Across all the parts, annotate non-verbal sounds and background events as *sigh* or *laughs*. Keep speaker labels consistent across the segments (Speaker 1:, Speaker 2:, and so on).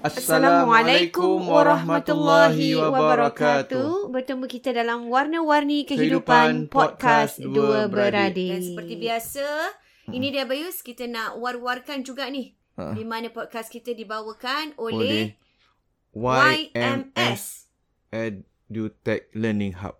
Speaker 1: Assalamualaikum warahmatullahi wabarakatuh.
Speaker 2: Bertemu kita dalam Warna-Warni
Speaker 1: Kehidupan
Speaker 2: Kehidupan, Podcast Dua
Speaker 1: Beradik.
Speaker 2: Beradik.
Speaker 3: Dan seperti biasa, ini dia Bayus, kita nak war-warkan juga ni.
Speaker 1: Ha.
Speaker 3: Di mana podcast kita dibawakan
Speaker 1: Oleh
Speaker 3: oleh
Speaker 1: YMS
Speaker 3: YMS.
Speaker 1: EduTech Learning Hub.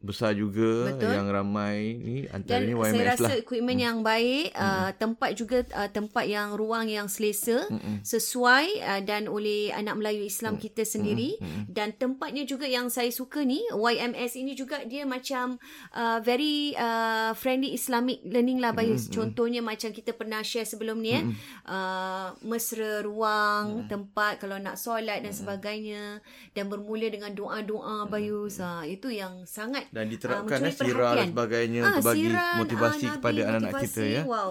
Speaker 1: besar juga
Speaker 3: Betul.
Speaker 1: yang ramai ni
Speaker 3: Dan
Speaker 1: antaranya YMS
Speaker 3: saya rasa
Speaker 1: lah.
Speaker 3: equipment yang baik, uh, tempat juga uh, tempat yang ruang yang selesa,
Speaker 1: Mm-mm.
Speaker 3: sesuai uh, dan oleh anak Melayu Islam kita sendiri. Dan tempatnya juga yang saya suka ni YMS ini juga dia macam uh, very uh, friendly Islamic learning lah Bayus. Contohnya macam kita pernah share sebelum ni eh uh, mesra ruang, tempat kalau nak solat dan sebagainya dan bermula dengan doa-doa Bayus. Ha, itu yang sangat
Speaker 1: dan
Speaker 3: Ah,
Speaker 1: diterapkan eh, sirah dan sebagainya
Speaker 3: Ah,
Speaker 1: untuk bagi motivasi
Speaker 3: ah,
Speaker 1: kepada anak-anak kita ya.
Speaker 3: Wow.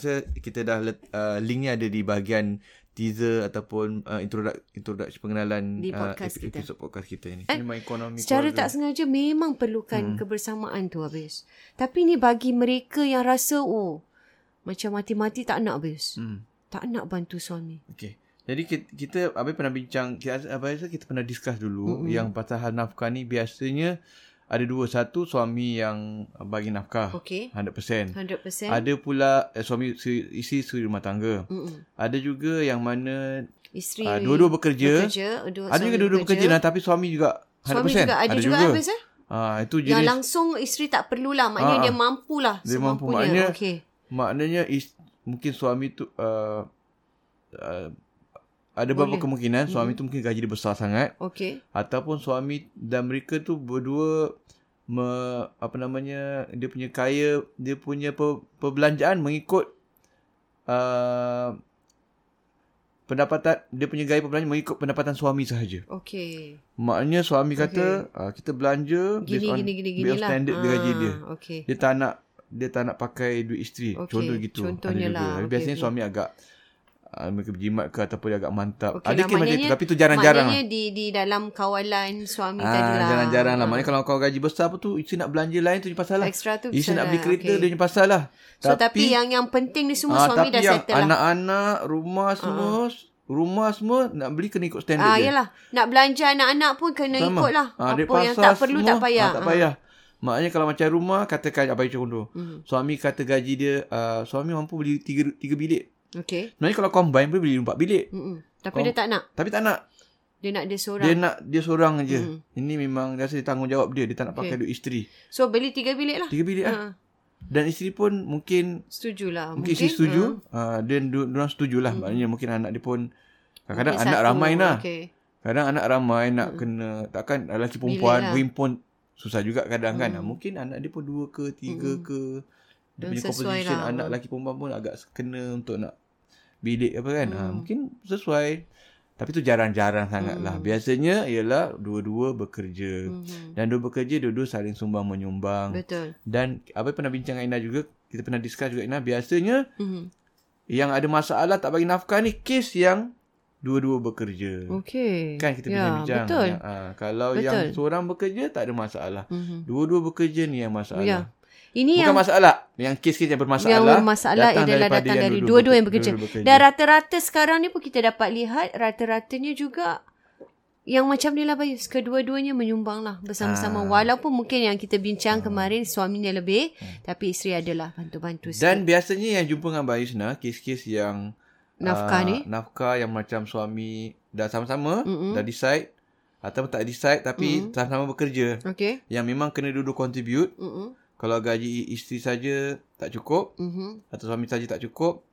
Speaker 1: saya kita dah let, uh, linknya ada di bahagian teaser ataupun uh, introduksi introduksi pengenalan
Speaker 3: Di
Speaker 1: uh,
Speaker 3: podcast
Speaker 1: epi-
Speaker 3: kita.
Speaker 1: episod podcast kita ni. Eh, Memang ekonomi
Speaker 2: Secara
Speaker 1: keluarga.
Speaker 2: tak sengaja memang perlukan hmm. kebersamaan tu habis. Tapi ni bagi mereka yang rasa oh macam mati-mati tak nak habis.
Speaker 1: Hmm.
Speaker 2: Tak nak bantu suami.
Speaker 1: Okey. Jadi kita, kita Abang pernah bincang kita, Abang rasa kita pernah discuss dulu mm-hmm. yang pasal hal nafkah ni biasanya ada dua satu suami yang bagi nafkah
Speaker 2: Okey.
Speaker 1: 100%.
Speaker 2: 100%.
Speaker 1: Ada pula eh, suami isteri suri rumah tangga.
Speaker 2: Mm-mm.
Speaker 1: Ada juga yang mana
Speaker 2: Isteri
Speaker 1: uh, dua-dua bekerja.
Speaker 2: bekerja. Dua,
Speaker 1: Ada juga dua-dua bekerja nah, tapi suami juga 100%.
Speaker 2: Suami juga ada, juga, habis eh.
Speaker 1: Ah itu
Speaker 2: Yang
Speaker 1: jenis
Speaker 2: langsung isteri tak perlulah. Maknanya
Speaker 1: ah.
Speaker 2: dia mampulah.
Speaker 1: Dia mampu.
Speaker 2: semampunya.
Speaker 1: Maknanya-
Speaker 2: Okey.
Speaker 1: maknanya is, mungkin suami tu uh, uh, ada beberapa
Speaker 2: Boleh.
Speaker 1: kemungkinan suami tu mungkin gaji dia besar sangat
Speaker 2: Okey.
Speaker 1: ataupun suami dan mereka tu berdua me, apa namanya dia punya kaya dia punya per, perbelanjaan mengikut uh, pendapatan dia punya gaya perbelanjaan mengikut pendapatan suami sahaja.
Speaker 2: Okey.
Speaker 1: Maknanya suami kata uh, kita belanja
Speaker 2: Gini,
Speaker 1: based on,
Speaker 2: gini, gini, gini
Speaker 1: based on
Speaker 2: lah.
Speaker 1: standard dia gaji
Speaker 2: Ah,
Speaker 1: dia.
Speaker 2: Okey.
Speaker 1: Dia tak nak dia tak nak pakai duit isteri.
Speaker 2: Okey,
Speaker 1: Contoh gitu.
Speaker 2: contohnya
Speaker 1: juga.
Speaker 2: lah.
Speaker 1: Biasanya
Speaker 2: okey.
Speaker 1: suami agak uh, mereka berjimat ke ataupun dia agak mantap.
Speaker 2: Okey
Speaker 1: Ada
Speaker 2: lah,
Speaker 1: kes macam tu
Speaker 2: maknanya-
Speaker 1: tapi tu jarang-jarang lah.
Speaker 2: Maknanya di di dalam kawalan suami tadi
Speaker 1: Ah,
Speaker 2: lah.
Speaker 1: jarang-jarang lah.
Speaker 2: Ah.
Speaker 1: Maknanya kalau kau gaji besar apa tu, isteri nak belanja lain tu je pasal lah.
Speaker 2: Extra tu bisa
Speaker 1: nak beli
Speaker 2: lah.
Speaker 1: kereta
Speaker 2: Okey.
Speaker 1: dia punya pasal lah.
Speaker 2: So tapi, yang yang penting ni semua
Speaker 1: ah,
Speaker 2: suami
Speaker 1: tapi
Speaker 2: dah
Speaker 1: yang
Speaker 2: settle lah.
Speaker 1: anak-anak, rumah semua, rumah semua nak beli kena ikut standard
Speaker 2: Ah,
Speaker 1: dia.
Speaker 2: yalah. Nak belanja anak-anak pun kena
Speaker 1: Sama.
Speaker 2: ikut lah.
Speaker 1: Ah,
Speaker 2: Apa yang tak perlu
Speaker 1: semua,
Speaker 2: tak payah.
Speaker 1: Ah, tak payah. Maknanya kalau macam rumah katakan abai contoh.
Speaker 3: Hmm.
Speaker 1: Suami kata gaji dia uh, suami mampu beli tiga tiga bilik.
Speaker 3: Okay.
Speaker 1: Sebenarnya kalau combine boleh beli empat bilik.
Speaker 3: Mm-mm. Tapi
Speaker 1: Kau-
Speaker 3: dia tak nak.
Speaker 1: Tapi tak nak.
Speaker 3: Dia nak dia seorang.
Speaker 1: Dia nak dia seorang aja.
Speaker 3: Mm.
Speaker 1: Ini memang rasa tanggungjawab dia. Dia tak nak pakai
Speaker 3: Okay.
Speaker 1: duit isteri.
Speaker 3: So beli tiga bilik lah.
Speaker 1: Tiga bilik lah.
Speaker 3: Ha.
Speaker 1: Dan isteri pun mungkin
Speaker 3: Setujulah.
Speaker 1: mungkin isteri setuju. Uh, dia dia setujulah.
Speaker 3: Mm.
Speaker 1: Maknanya mungkin anak dia pun kadang-kadang
Speaker 3: Mungkin
Speaker 1: anak
Speaker 3: satu.
Speaker 1: ramai lah.
Speaker 3: Okay.
Speaker 1: Kadang anak ramai nak kena takkan lelaki perempuan
Speaker 3: lah.
Speaker 1: wing pun susah juga kadang kan.
Speaker 3: Hmm.
Speaker 1: Mungkin anak dia pun dua ke tiga
Speaker 3: Mm-mm.
Speaker 1: ke dia punya composition
Speaker 3: lah.
Speaker 1: anak lelaki perempuan pun agak kena untuk nak bilik apa kan. Ha,
Speaker 3: Hmm.
Speaker 1: mungkin sesuai. Tapi tu jarang-jarang sangat lah.
Speaker 3: Hmm.
Speaker 1: Biasanya ialah dua-dua bekerja.
Speaker 3: Mhm.
Speaker 1: Dan dua bekerja dua-dua saling sumbang menyumbang.
Speaker 3: Betul.
Speaker 1: Dan apa pernah bincang dengan Ina juga, kita pernah discuss juga Ina, biasanya
Speaker 3: Mhm.
Speaker 1: yang ada masalah tak bagi nafkah ni kes yang dua-dua bekerja.
Speaker 3: Okay.
Speaker 1: Kan kita
Speaker 3: ya,
Speaker 1: bincang-bincang.
Speaker 3: Betul.
Speaker 1: Yang, ah, kalau
Speaker 3: Betul.
Speaker 1: yang seorang bekerja tak ada masalah.
Speaker 3: Mhm.
Speaker 1: Dua-dua bekerja ni yang masalah.
Speaker 3: Ya. Ini
Speaker 1: Bukan
Speaker 3: yang
Speaker 1: masalah. Yang kes-kes yang bermasalah.
Speaker 3: yang bermasalah adalah
Speaker 1: daripada
Speaker 3: datang dari
Speaker 1: dua-dua
Speaker 3: yang
Speaker 1: beker-
Speaker 3: bekerja.
Speaker 1: bekerja.
Speaker 3: Dan rata-rata sekarang ni pun kita dapat lihat rata-ratanya juga yang macam ni lah Bayus. Kedua-duanya menyumbang lah bersama-sama.
Speaker 1: Ah.
Speaker 3: Walaupun mungkin yang kita bincang kemarin suaminya lebih. Tapi isteri adalah bantu-bantu sikit.
Speaker 1: Dan biasanya yang jumpa dengan Bayus Nah, kes-kes yang
Speaker 3: Nafkah
Speaker 1: ah,
Speaker 3: ni?
Speaker 1: Nafkah yang macam suami dah sama-sama,
Speaker 3: Mm-mm.
Speaker 1: dah decide ataupun tak decide tapi
Speaker 3: Mm-mm.
Speaker 1: sama-sama bekerja.
Speaker 3: Okay.
Speaker 1: Yang memang kena duduk contribute.
Speaker 3: Mm-mm.
Speaker 1: Kalau gaji isteri saja tak cukup
Speaker 3: Mhm.
Speaker 1: atau suami saja tak cukup,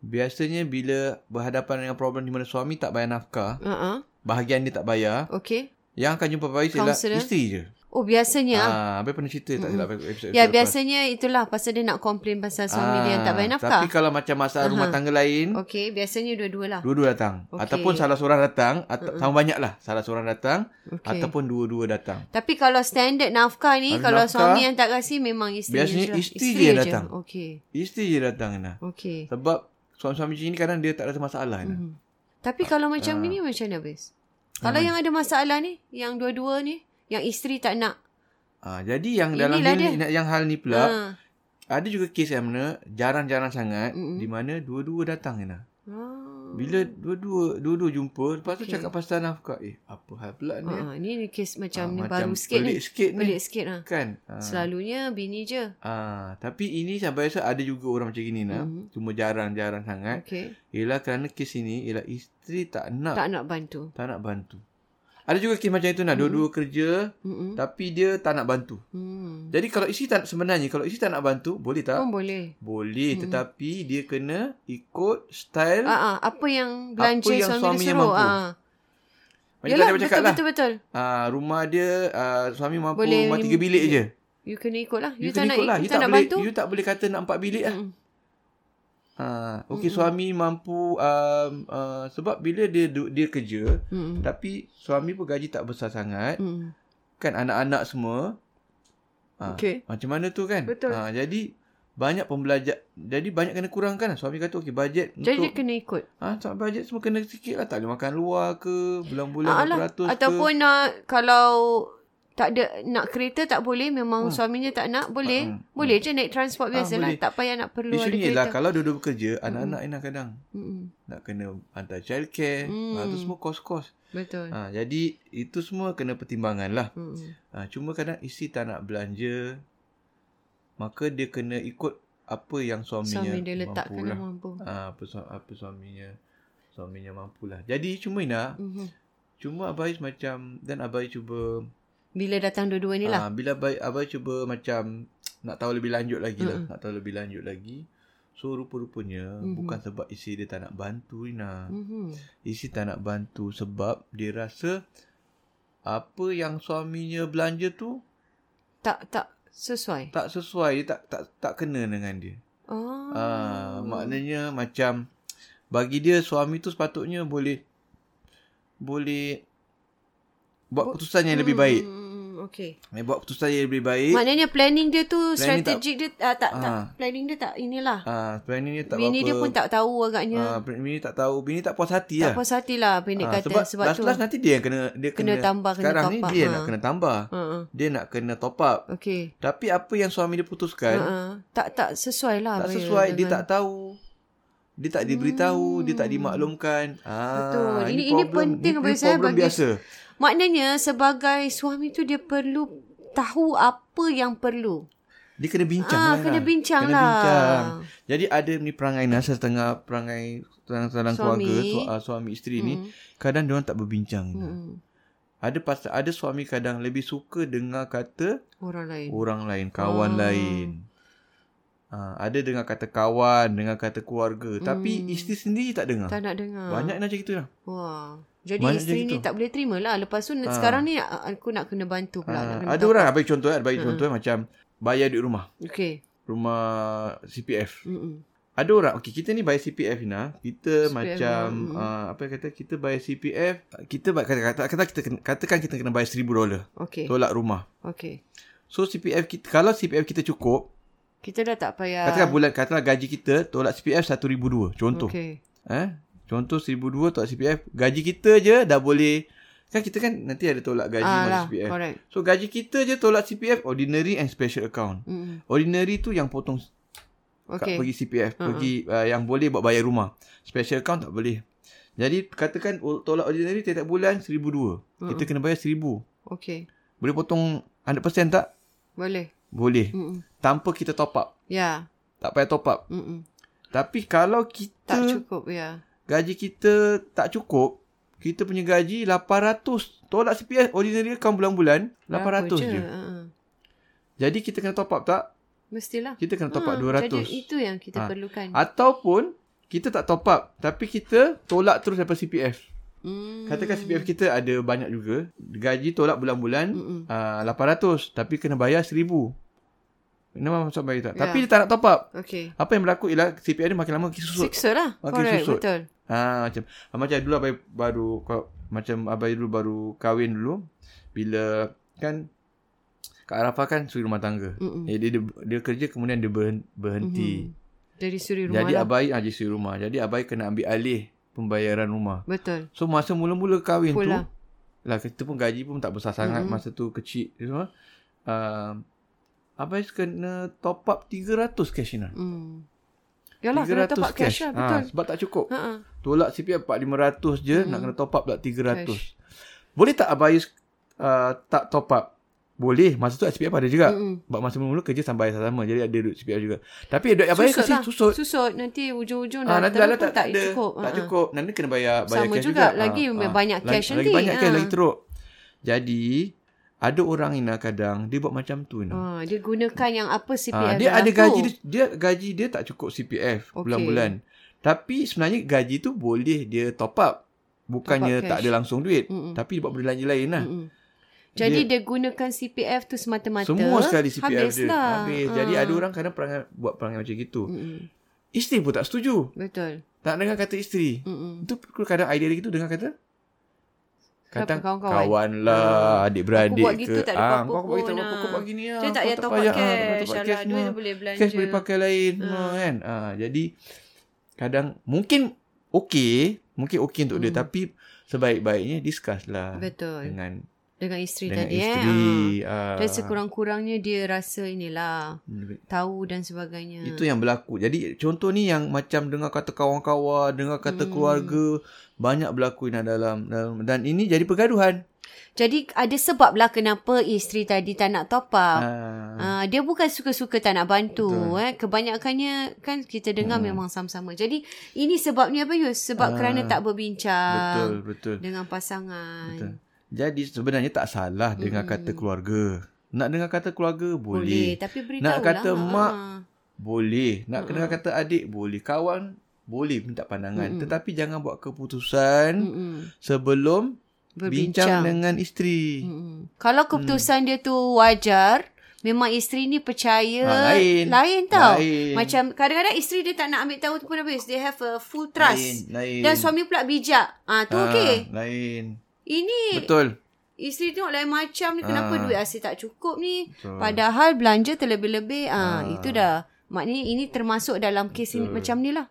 Speaker 1: biasanya bila berhadapan dengan problem di mana suami tak bayar nafkah,
Speaker 3: Uh-uh.
Speaker 1: bahagian dia tak bayar,
Speaker 3: Okay.
Speaker 1: yang akan jumpa Bayus ialah isteri je.
Speaker 3: Oh biasanya.
Speaker 1: Ah, Abang pernah cerita tak silap episode
Speaker 3: ya
Speaker 1: episode
Speaker 3: biasanya itulah pasal dia nak komplain pasal suami dia yang tak bayar nafkah.
Speaker 1: Ah, Tapi kalau macam masalah rumah tangga lain,
Speaker 3: Okay, biasanya dua-dua lah.
Speaker 1: dua-dua datang.
Speaker 3: Okey.
Speaker 1: Ataupun salah seorang datang, atau sama banyak lah. Salah seorang datang,
Speaker 3: Okay.
Speaker 1: ataupun dua-dua datang.
Speaker 3: Tapi kalau standard nafkah ni,
Speaker 1: Ada
Speaker 3: kalau
Speaker 1: nafkah,
Speaker 3: suami yang tak kasih memang isteri
Speaker 1: biasanya
Speaker 3: je lah.
Speaker 1: isteri je yang datang.
Speaker 3: Okey.
Speaker 1: Isteri je datang Ina.
Speaker 3: Okey.
Speaker 1: Sebab suami-suami macam ni kadang dia tak ada masalah Ina.
Speaker 3: Mhm. Tapi kalau macam
Speaker 1: Ah.
Speaker 3: ni macam mana Bez? Kalau yang ada masalah ni, yang dua-dua ni, yang isteri tak nak.
Speaker 1: Ah, jadi yang dalam hal ni, yang hal ni pula,
Speaker 3: Ah.
Speaker 1: ada juga kes yang mana jarang-jarang sangat
Speaker 3: Mm-mm.
Speaker 1: di mana dua-dua datang Ina.
Speaker 3: Ah.
Speaker 1: Bila dua-dua dua-dua jumpa, lepas tu
Speaker 3: Okey.
Speaker 1: cakap pasal nafkah. Eh, apa hal pula ni?
Speaker 3: Ah, ni ni kes macam
Speaker 1: Ah,
Speaker 3: ni
Speaker 1: macam
Speaker 3: baru sikit ni.
Speaker 1: pelik sikit ni.
Speaker 3: Pelik sikit lah.
Speaker 1: Kan? Ah.
Speaker 3: Selalunya bini je.
Speaker 1: Ah, tapi ini sampai rasa ada juga orang macam gini nak.
Speaker 3: Mhm.
Speaker 1: Cuma jarang-jarang sangat.
Speaker 3: Okey.
Speaker 1: Ialah kerana kes ini ialah isteri tak nak
Speaker 3: Tak nak bantu.
Speaker 1: tak nak bantu. Ada juga kes macam itu nak dua-dua kerja
Speaker 3: Mm-mm.
Speaker 1: tapi dia tak nak bantu.
Speaker 3: Hmm.
Speaker 1: Jadi kalau isteri tak sebenarnya kalau isteri tak nak bantu, boleh tak?
Speaker 3: Pun boleh.
Speaker 1: Boleh tetapi dia kena ikut style
Speaker 3: ah, apa yang belanja
Speaker 1: Apa yang
Speaker 3: suami
Speaker 1: suaminya
Speaker 3: dia suruh.
Speaker 1: mampu.
Speaker 3: Ah.
Speaker 1: macam
Speaker 3: Yalah, betul,
Speaker 1: lah.
Speaker 3: betul, betul.
Speaker 1: Ah, rumah dia ah, suami mampu
Speaker 3: Boleh
Speaker 1: rumah tiga bilik je.
Speaker 3: You kena ikut lah. You,
Speaker 1: You,
Speaker 3: tak nak,
Speaker 1: ikut lah.
Speaker 3: you,
Speaker 1: You
Speaker 3: tak
Speaker 1: tak
Speaker 3: nak
Speaker 1: boleh
Speaker 3: bantu.
Speaker 1: you tak boleh kata nak empat bilik lah. Ha, okey suami mampu um, uh, sebab bila dia dia kerja
Speaker 3: Mm-mm.
Speaker 1: tapi suami pun gaji tak besar sangat
Speaker 3: Mm.
Speaker 1: kan anak-anak semua ha,
Speaker 3: Okey.
Speaker 1: macam mana tu kan
Speaker 3: Betul.
Speaker 1: ha, jadi banyak pembelajar jadi banyak kena kurangkan suami kata okey bajet
Speaker 3: Jadi
Speaker 1: untuk
Speaker 3: kena ikut.
Speaker 1: ha, tak bajet semua kena sikit lah tak boleh makan luar ke bulan-bulan
Speaker 3: Ah,
Speaker 1: berapa
Speaker 3: lah.
Speaker 1: ratus
Speaker 3: Ataupun
Speaker 1: ke
Speaker 3: nak kalau tak ada nak kereta tak boleh memang
Speaker 1: Hmm.
Speaker 3: suaminya tak nak boleh
Speaker 1: Hmm.
Speaker 3: boleh je naik transport biasa lah
Speaker 1: boleh.
Speaker 3: tak payah nak perlu ada
Speaker 1: isunya
Speaker 3: kereta
Speaker 1: lah kalau dua-dua bekerja anak-anak enak kadang
Speaker 3: Mm-mm.
Speaker 1: nak kena hantar childcare
Speaker 3: Hmm.
Speaker 1: ha, tu semua kos-kos
Speaker 3: betul
Speaker 1: ha, jadi itu semua kena pertimbangan lah
Speaker 3: Mm-mm.
Speaker 1: Ha, cuma kadang isteri tak nak belanja maka dia kena ikut apa yang suaminya
Speaker 3: suami dia letakkan
Speaker 1: mampu
Speaker 3: lah
Speaker 1: lah.
Speaker 3: mampu
Speaker 1: Ha, apa su- apa suaminya suaminya mampulah. Jadi cuma Ina,
Speaker 3: Mhm.
Speaker 1: cuma abai macam dan abai cuba
Speaker 3: bila datang dua-dua ni lah
Speaker 1: ha, bila abai abai cuba macam nak tahu lebih lanjut lagi lah,
Speaker 3: Mm-mm.
Speaker 1: nak tahu lebih lanjut lagi. So rupa-rupanya
Speaker 3: Mhm.
Speaker 1: bukan sebab isteri dia tak nak bantu Ina.
Speaker 3: Mhm.
Speaker 1: Isteri tak nak bantu sebab dia rasa apa yang suaminya belanja tu
Speaker 3: tak tak sesuai
Speaker 1: tak sesuai dia tak tak tak kena dengan dia.
Speaker 3: oh
Speaker 1: Ah, maknanya macam bagi dia suami tu sepatutnya boleh boleh buat keputusan yang lebih baik.
Speaker 3: Hmm, okay.
Speaker 1: Eh, buat keputusan yang lebih baik.
Speaker 3: Maknanya planning dia tu
Speaker 1: Planning
Speaker 3: strategik dia ah, tak tak
Speaker 1: Ah.
Speaker 3: planning dia tak inilah.
Speaker 1: Ah, planning ni tak
Speaker 3: Bini
Speaker 1: apa.
Speaker 3: dia pun tak tahu agaknya.
Speaker 1: Ah, bini tak tahu, bini tak puas hati
Speaker 3: tak
Speaker 1: lah.
Speaker 3: puas hati lah pendek
Speaker 1: Ah,
Speaker 3: kata
Speaker 1: sebab,
Speaker 3: sebab,
Speaker 1: last
Speaker 3: tu.
Speaker 1: last nanti dia yang kena dia
Speaker 3: Kena
Speaker 1: kena,
Speaker 3: tambah, kena
Speaker 1: sekarang
Speaker 3: top
Speaker 1: ni
Speaker 3: up.
Speaker 1: dia
Speaker 3: Ha.
Speaker 1: nak kena tambah.
Speaker 3: Ah.
Speaker 1: Dia nak kena top up.
Speaker 3: Okey.
Speaker 1: Tapi apa yang suami dia putuskan
Speaker 3: ah. Tak tak sesuai lah.
Speaker 1: tak sesuai, dia
Speaker 3: dengan-
Speaker 1: tak tahu. Dia tak diberitahu, dia tak dimaklumkan. Ah,
Speaker 3: Hmm. Betul. Ini- ini
Speaker 1: problem,
Speaker 3: penting bagi saya bagi-
Speaker 1: biasa.
Speaker 3: Maknanya sebagai suami tu dia perlu tahu apa yang perlu.
Speaker 1: Dia kena bincang
Speaker 3: Ah,
Speaker 1: lah.
Speaker 3: kena bincang
Speaker 1: kena
Speaker 3: lah.
Speaker 1: bincang. Jadi ada ni perangai nasa setengah perangai dalam
Speaker 3: Suami.
Speaker 1: keluarga su, uh, suami isteri ni kadang dia orang tak berbincang.
Speaker 3: Mm-mm.
Speaker 1: Ada pasal ada suami kadang lebih suka dengar kata
Speaker 3: Orang lain.
Speaker 1: orang lain, kawan
Speaker 3: Ah.
Speaker 1: lain. Uh, ada dengar kata kawan, dengar kata keluarga. Tapi
Speaker 3: Hmm.
Speaker 1: isteri sendiri tak dengar.
Speaker 3: Tak nak dengar.
Speaker 1: Banyak macam gitu lah.
Speaker 3: Wah. Jadi
Speaker 1: Banyak
Speaker 3: isteri ni tak boleh terima lah. Lepas tu
Speaker 1: Ah.
Speaker 3: sekarang ni aku nak kena bantu pula. nak
Speaker 1: Uh,
Speaker 3: kena
Speaker 1: ada orang,
Speaker 3: apa.
Speaker 1: bagi contoh, eh, bagi contoh eh, macam bayar duit rumah.
Speaker 3: Okay.
Speaker 1: Rumah CPF.
Speaker 3: Mm-mm.
Speaker 1: Ada orang, okey kita ni bayar CPF Ina. Kita
Speaker 3: CPF,
Speaker 1: macam
Speaker 3: mm.
Speaker 1: uh, apa yang kata kita bayar CPF, kita kata, kata, kata kita kena- katakan kita kena bayar 1000 dolar
Speaker 3: Okay.
Speaker 1: tolak rumah.
Speaker 3: Okay.
Speaker 1: So CPF kita kalau CPF kita cukup,
Speaker 3: Kita dah tak payah.
Speaker 1: katakan bulan katakan gaji kita tolak CPF 1002 contoh.
Speaker 3: Okay.
Speaker 1: Eh? Contoh 1002 tolak CPF, gaji kita je dah boleh kan kita kan nanti ada tolak gaji
Speaker 3: ah, lah,
Speaker 1: CPF.
Speaker 3: correct.
Speaker 1: So gaji kita je tolak CPF ordinary and special account.
Speaker 3: Mm.
Speaker 1: Ordinary tu yang potong
Speaker 3: Okay.
Speaker 1: pergi CPF,
Speaker 3: Uh-uh.
Speaker 1: pergi uh, yang boleh buat bayar rumah. Special account tak boleh. Jadi katakan tolak ordinary tiap-tiap bulan 1002. Uh-uh. Kita kena bayar 1000.
Speaker 3: Okay.
Speaker 1: Boleh potong 100% tak?
Speaker 3: Boleh.
Speaker 1: Boleh.
Speaker 3: Mm-mm.
Speaker 1: Tanpa kita top up.
Speaker 3: Ya.
Speaker 1: Tak payah top up.
Speaker 3: Mm-mm.
Speaker 1: Tapi kalau
Speaker 3: Tak
Speaker 1: kita
Speaker 3: cukup, ya.
Speaker 1: gaji kita tak cukup, kita punya gaji 800. Tolak CPF ordinary account bulan-bulan 800
Speaker 3: Berapa
Speaker 1: je. je.
Speaker 3: Uh-uh.
Speaker 1: Jadi kita kena top up tak?
Speaker 3: Mestilah.
Speaker 1: Kita kena top up
Speaker 3: Ah,
Speaker 1: 200.
Speaker 3: Jadi itu yang kita
Speaker 1: Ah.
Speaker 3: perlukan.
Speaker 1: Ataupun kita tak top up tapi kita tolak terus daripada CPF.
Speaker 3: Hmm.
Speaker 1: Katakan CPF kita ada banyak juga. Gaji tolak bulan-bulan
Speaker 3: Mm-mm.
Speaker 1: uh, 800 tapi kena bayar 1000. Nama masuk bayar tak?
Speaker 3: Ya.
Speaker 1: Tapi dia tak nak top up.
Speaker 3: Okay.
Speaker 1: Apa yang berlaku ialah CPF dia makin lama makin susut.
Speaker 3: Siksa lah.
Speaker 1: Makin
Speaker 3: Correct,
Speaker 1: susut.
Speaker 3: betul.
Speaker 1: Ha, macam ah, macam dulu abai baru macam abai dulu baru kahwin dulu bila kan Kak Arafah kan suri rumah tangga.
Speaker 3: Mm-mm.
Speaker 1: Eh, dia, dia kerja kemudian dia berhen- berhenti.
Speaker 3: Dari suri rumah
Speaker 1: Jadi
Speaker 3: lah.
Speaker 1: abai ah, jadi suri rumah. Jadi abai kena ambil alih pembayaran rumah.
Speaker 3: Betul.
Speaker 1: So masa mula-mula kahwin
Speaker 3: Full
Speaker 1: tu
Speaker 3: lah.
Speaker 1: lah kita pun gaji pun tak besar sangat
Speaker 3: Mm-mm.
Speaker 1: masa tu kecil tu semua. Uh, abai kena top up 300 cash Ina.
Speaker 3: Hmm. Yalah, kena top up cash lah.
Speaker 1: Ha,
Speaker 3: Betul.
Speaker 1: sebab tak cukup.
Speaker 3: Ha.
Speaker 1: Tolak CPF 4500 je
Speaker 3: Mm-mm.
Speaker 1: nak kena top up pula 300.
Speaker 3: Cash.
Speaker 1: Boleh tak abai uh, tak top up? Boleh. Masa tu SPF ada juga.
Speaker 3: Mm-mm.
Speaker 1: Sebab masa mula-mula kerja sampai sama. Jadi ada duit SPF juga. Tapi duit
Speaker 3: Susut
Speaker 1: kasi
Speaker 3: lah.
Speaker 1: susut.
Speaker 3: Susut. Nanti ujung-ujung
Speaker 1: Ah,
Speaker 3: dah
Speaker 1: nanti dah
Speaker 3: pun
Speaker 1: tak, tak, ada.
Speaker 3: cukup.
Speaker 1: Tak
Speaker 3: Ha.
Speaker 1: cukup. Nanti kena bayar, bayar
Speaker 3: Sama
Speaker 1: cash
Speaker 3: juga.
Speaker 1: juga.
Speaker 3: Lagi
Speaker 1: Ah,
Speaker 3: banyak
Speaker 1: ah.
Speaker 3: cash
Speaker 1: lagi,
Speaker 3: nanti.
Speaker 1: Lagi banyak cash
Speaker 3: Ah.
Speaker 1: lagi teruk. Jadi, ada orang Ina kadang, dia buat macam tu Ina.
Speaker 3: Ha, dia gunakan yang apa CPF
Speaker 1: Ah, dia ada
Speaker 3: tu.
Speaker 1: gaji dia, dia gaji dia tak cukup CPF
Speaker 3: Okey.
Speaker 1: bulan-bulan. Tapi sebenarnya gaji tu boleh dia top up. Bukannya
Speaker 3: Top up
Speaker 1: tak ada langsung duit.
Speaker 3: Mm-mm.
Speaker 1: Tapi dia buat belanja lain lah.
Speaker 3: Mm-mm. Jadi dia, gunakan CPF tu semata-mata.
Speaker 1: Semua sekali CPF dia.
Speaker 3: Habislah.
Speaker 1: Habis.
Speaker 3: Ah.
Speaker 1: Jadi ada orang kadang perangai, buat perangai macam gitu.
Speaker 3: Mm-mm.
Speaker 1: Isteri pun tak setuju.
Speaker 3: Betul.
Speaker 1: Tak dengar kata isteri.
Speaker 3: Mm-mm.
Speaker 1: Itu kadang idea dia gitu dengar kata. Kata
Speaker 3: kawan-kawan?
Speaker 1: kawan lah, adik-beradik
Speaker 3: Aku buat gitu,
Speaker 1: ke.
Speaker 3: tak ada
Speaker 1: ah,
Speaker 3: apa-apa
Speaker 1: kau buat gitu,
Speaker 3: pun, ah.
Speaker 1: kau buat gini ah.
Speaker 3: Dia tak payah top up
Speaker 1: payah, ah,
Speaker 3: cash.
Speaker 1: top up
Speaker 3: Alah,
Speaker 1: cash
Speaker 3: duit
Speaker 1: semua.
Speaker 3: boleh belanja.
Speaker 1: Cash boleh pakai lain semua kan. Ah, jadi kadang mungkin okey, mungkin okey untuk dia
Speaker 3: Hmm.
Speaker 1: tapi sebaik-baiknya discuss lah
Speaker 3: Betul.
Speaker 1: dengan
Speaker 3: Dengan isteri
Speaker 1: dengan
Speaker 3: tadi
Speaker 1: isteri.
Speaker 3: eh.
Speaker 1: ah.
Speaker 3: Ah. Dan sekurang-kurangnya dia rasa inilah tahu dan sebagainya.
Speaker 1: Itu yang berlaku. Jadi contoh ni yang macam dengar kata kawan-kawan, dengar kata
Speaker 3: Hmm.
Speaker 1: keluarga, banyak berlaku Ina dalam, dalam dan ini jadi pergaduhan.
Speaker 3: Jadi ada sebab lah kenapa isteri tadi tak nak top up.
Speaker 1: Ah.
Speaker 3: Uh, dia bukan suka-suka tak nak bantu
Speaker 1: Betul.
Speaker 3: eh kebanyakannya kan kita dengar
Speaker 1: Hmm.
Speaker 3: memang sama-sama. Jadi ini sebabnya apa Yus? Sebab
Speaker 1: Ah.
Speaker 3: kerana tak berbincang
Speaker 1: Betul, betul.
Speaker 3: dengan pasangan.
Speaker 1: Betul. Jadi sebenarnya tak salah dengar kata keluarga. Nak dengar kata keluarga boleh.
Speaker 3: Boleh, tapi beritahu
Speaker 1: Nak kata
Speaker 3: lah.
Speaker 1: mak,
Speaker 3: Ah.
Speaker 1: Boleh. Nak
Speaker 3: Mm-mm.
Speaker 1: dengar kata adik boleh. Kawan boleh minta pandangan.
Speaker 3: Mm-mm.
Speaker 1: Tetapi jangan buat keputusan
Speaker 3: Mm-mm.
Speaker 1: sebelum bincang
Speaker 3: Berbincang.
Speaker 1: dengan isteri.
Speaker 3: Mm-mm. Kalau keputusan dia tu wajar, memang isteri ni percaya
Speaker 1: Ha, lain.
Speaker 3: lain tau.
Speaker 1: Lain.
Speaker 3: Macam kadang-kadang isteri dia tak nak ambil tahu tu pun habis. They have a full trust.
Speaker 1: Lain. lain.
Speaker 3: Dan suami pula bijak. Ah tu
Speaker 1: Ah,
Speaker 3: okey.
Speaker 1: Lain.
Speaker 3: Ini
Speaker 1: Betul.
Speaker 3: isteri tengok lain macam ni kenapa
Speaker 1: Ah.
Speaker 3: duit asyik tak cukup ni.
Speaker 1: Betul.
Speaker 3: Padahal belanja terlebih-lebih. Ah,
Speaker 1: Ah.
Speaker 3: itu dah. Maknanya ini termasuk dalam kes ini macam ni lah.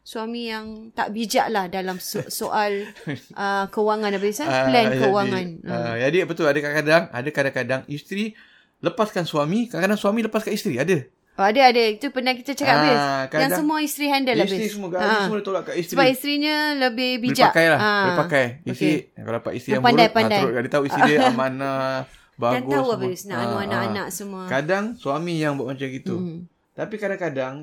Speaker 3: Suami yang tak bijak lah dalam so- *laughs* soal uh, kewangan habis kan?
Speaker 1: Ah,
Speaker 3: Plan
Speaker 1: jadi,
Speaker 3: kewangan.
Speaker 1: ah, jadi betul ada kadang-kadang ada kadang-kadang isteri lepaskan suami, kadang-kadang suami lepaskan isteri. Ada.
Speaker 3: Oh, ada ada. Itu pernah kita cakap
Speaker 1: Ah,
Speaker 3: habis. Yang
Speaker 1: kadang-
Speaker 3: semua isteri handle habis.
Speaker 1: Isteri semua gaji
Speaker 3: Ah.
Speaker 1: semua tolak kat isteri.
Speaker 3: Sebab isterinya lebih
Speaker 1: Boleh
Speaker 3: bijak.
Speaker 1: pakai lah.
Speaker 3: Ah.
Speaker 1: Boleh pakai. Isteri,
Speaker 3: Okey.
Speaker 1: kalau dapat isteri
Speaker 3: Yang
Speaker 1: yang
Speaker 3: pandai,
Speaker 1: buruk,
Speaker 3: pandai.
Speaker 1: Ah, teruk. Dia tahu isteri *laughs* dia amanah. bagus.
Speaker 3: Dan tahu
Speaker 1: semua.
Speaker 3: Yus nak
Speaker 1: Ah, ah.
Speaker 3: anak-anak semua.
Speaker 1: Kadang suami yang buat macam gitu.
Speaker 3: Mm.
Speaker 1: Tapi kadang-kadang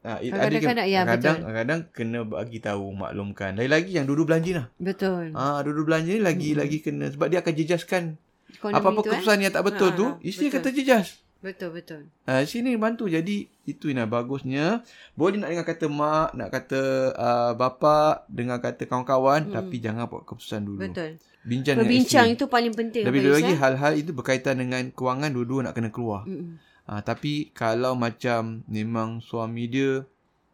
Speaker 1: ah,
Speaker 3: Kadang-kadang,
Speaker 1: ada-
Speaker 3: ya,
Speaker 1: kadang,
Speaker 3: betul.
Speaker 1: kadang kena bagi tahu maklumkan. Lagi-lagi yang dulu belanja lah.
Speaker 3: Betul.
Speaker 1: Ah, dulu belanja ni lagi lagi kena sebab dia akan jejaskan
Speaker 3: Ekonomi
Speaker 1: apa-apa
Speaker 3: eh?
Speaker 1: keputusan yang tak betul
Speaker 3: Ah,
Speaker 1: tu,
Speaker 3: ah,
Speaker 1: isteri
Speaker 3: betul.
Speaker 1: kata jejas.
Speaker 3: Betul, betul.
Speaker 1: Uh, sini bantu jadi itu Ina bagusnya boleh nak dengar kata mak nak kata uh, bapa dengar kata kawan-kawan hmm. tapi jangan buat keputusan dulu
Speaker 3: Betul.
Speaker 1: bincang isteri
Speaker 3: itu paling penting.
Speaker 1: lebih
Speaker 3: Yus,
Speaker 1: lagi
Speaker 3: eh?
Speaker 1: hal-hal itu berkaitan dengan kewangan dua-dua nak kena keluar
Speaker 3: Mm-mm.
Speaker 1: uh, tapi kalau macam memang suami dia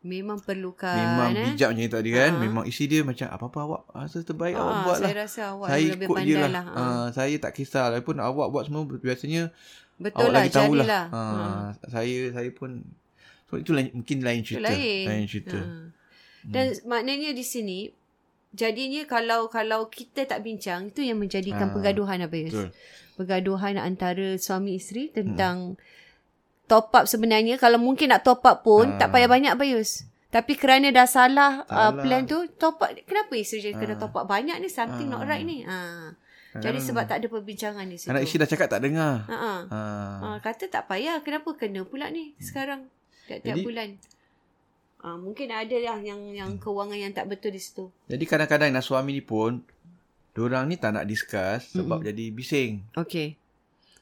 Speaker 3: Memang perlukan.
Speaker 1: memang
Speaker 3: eh?
Speaker 1: bijak macam tadi kan
Speaker 3: Ah.
Speaker 1: memang isteri dia macam apa-apa awak rasa terbaik awak
Speaker 3: Ah,
Speaker 1: buat lah
Speaker 3: saya rasa awak
Speaker 1: saya
Speaker 3: lebih
Speaker 1: je
Speaker 3: pandai
Speaker 1: lah.
Speaker 3: lah. Ah.
Speaker 1: Uh, saya tak kisah. Walaupun awak buat semua biasanya
Speaker 3: Betul
Speaker 1: awak
Speaker 3: lah,
Speaker 1: lagi tahulah.
Speaker 3: jadilah.
Speaker 1: Ha,
Speaker 3: Ah.
Speaker 1: Saya saya pun so itu lain, mungkin lain
Speaker 3: Itu
Speaker 1: cerita.
Speaker 3: lain.
Speaker 1: lain cerita.
Speaker 3: Ha. Dan maknanya di sini jadinya kalau kalau kita tak bincang itu yang menjadikan
Speaker 1: Ah,
Speaker 3: pergaduhan apa
Speaker 1: betul.
Speaker 3: Pergaduhan antara suami isteri tentang top up sebenarnya kalau mungkin nak top up pun
Speaker 1: Ah.
Speaker 3: tak payah banyak apa. Tapi kerana dah salah, Uh,
Speaker 1: Salah.
Speaker 3: plan tu top up kenapa isteri jadi kena
Speaker 1: Ah.
Speaker 3: top up banyak ni something not
Speaker 1: Ah.
Speaker 3: right ni. Ha. Jadi sebab tak ada perbincangan di situ.
Speaker 1: Anak isteri dah cakap tak dengar.
Speaker 3: Ha ah.
Speaker 1: Ha.
Speaker 3: Ha, kata tak payah. Kenapa kena pula ni sekarang? Tiap-tiap
Speaker 1: Jadi-
Speaker 3: bulan. Ha, mungkin ada lah yang yang kewangan yang tak betul di situ.
Speaker 1: Jadi kadang-kadang nak suami ni pun Diorang ni tak nak discuss sebab mm jadi bising.
Speaker 3: Okey.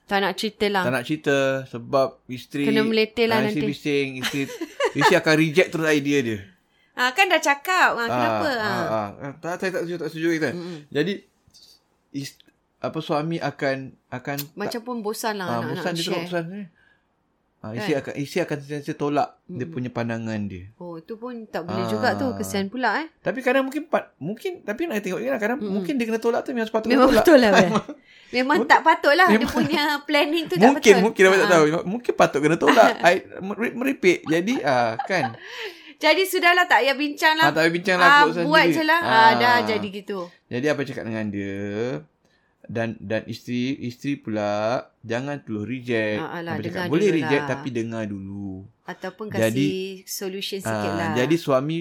Speaker 3: Tak nak cerita lah.
Speaker 1: Tak nak cerita sebab isteri
Speaker 3: Kena meletel lah
Speaker 1: ah, isteri
Speaker 3: nanti.
Speaker 1: bising, isteri *laughs* isteri akan reject terus idea dia.
Speaker 3: Ha, kan dah cakap. Ha, kenapa? Ha.
Speaker 1: Ah, ah, ah. Tak, saya tak setuju, tak setuju kita.
Speaker 3: Mm-mm.
Speaker 1: Jadi is, apa suami akan akan
Speaker 3: Macam pun bosan lah
Speaker 1: Ah,
Speaker 3: nak,
Speaker 1: bosan
Speaker 3: nak
Speaker 1: dia
Speaker 3: share.
Speaker 1: bosan ni. Ah, isi akan isi akan sentiasa tolak dia punya pandangan dia.
Speaker 3: Oh, tu pun tak boleh
Speaker 1: Ah.
Speaker 3: juga tu. Kesian pula eh.
Speaker 1: Tapi kadang mungkin mungkin tapi nak tengok juga kadang mungkin dia kena tolak tu memang sepatutnya
Speaker 3: Memang
Speaker 1: tolak.
Speaker 3: betul lah. *laughs* Memang tak patut lah. Dia punya planning tu tak
Speaker 1: mungkin
Speaker 3: betul.
Speaker 1: mungkin apa tak
Speaker 3: Ha.
Speaker 1: tahu. Mungkin patut kena tolak. *laughs* I, mer- meripik. Jadi ah kan.
Speaker 3: Jadi sudahlah tak payah bincang lah.
Speaker 1: Ah, tak payah bincang lah,
Speaker 3: Ah,
Speaker 1: keputusan
Speaker 3: buat
Speaker 1: sendiri.
Speaker 3: je lah. Ah.
Speaker 1: Ah.
Speaker 3: dah jadi gitu.
Speaker 1: Jadi apa cakap dengan dia dan dan isteri isteri pula jangan terus reject.
Speaker 3: Ah, alah,
Speaker 1: Apa cakap, boleh reject
Speaker 3: lah.
Speaker 1: tapi dengar dulu.
Speaker 3: Ataupun
Speaker 1: Jadi-
Speaker 3: kasih solution sikit
Speaker 1: Ah,
Speaker 3: lah.
Speaker 1: Jadi suami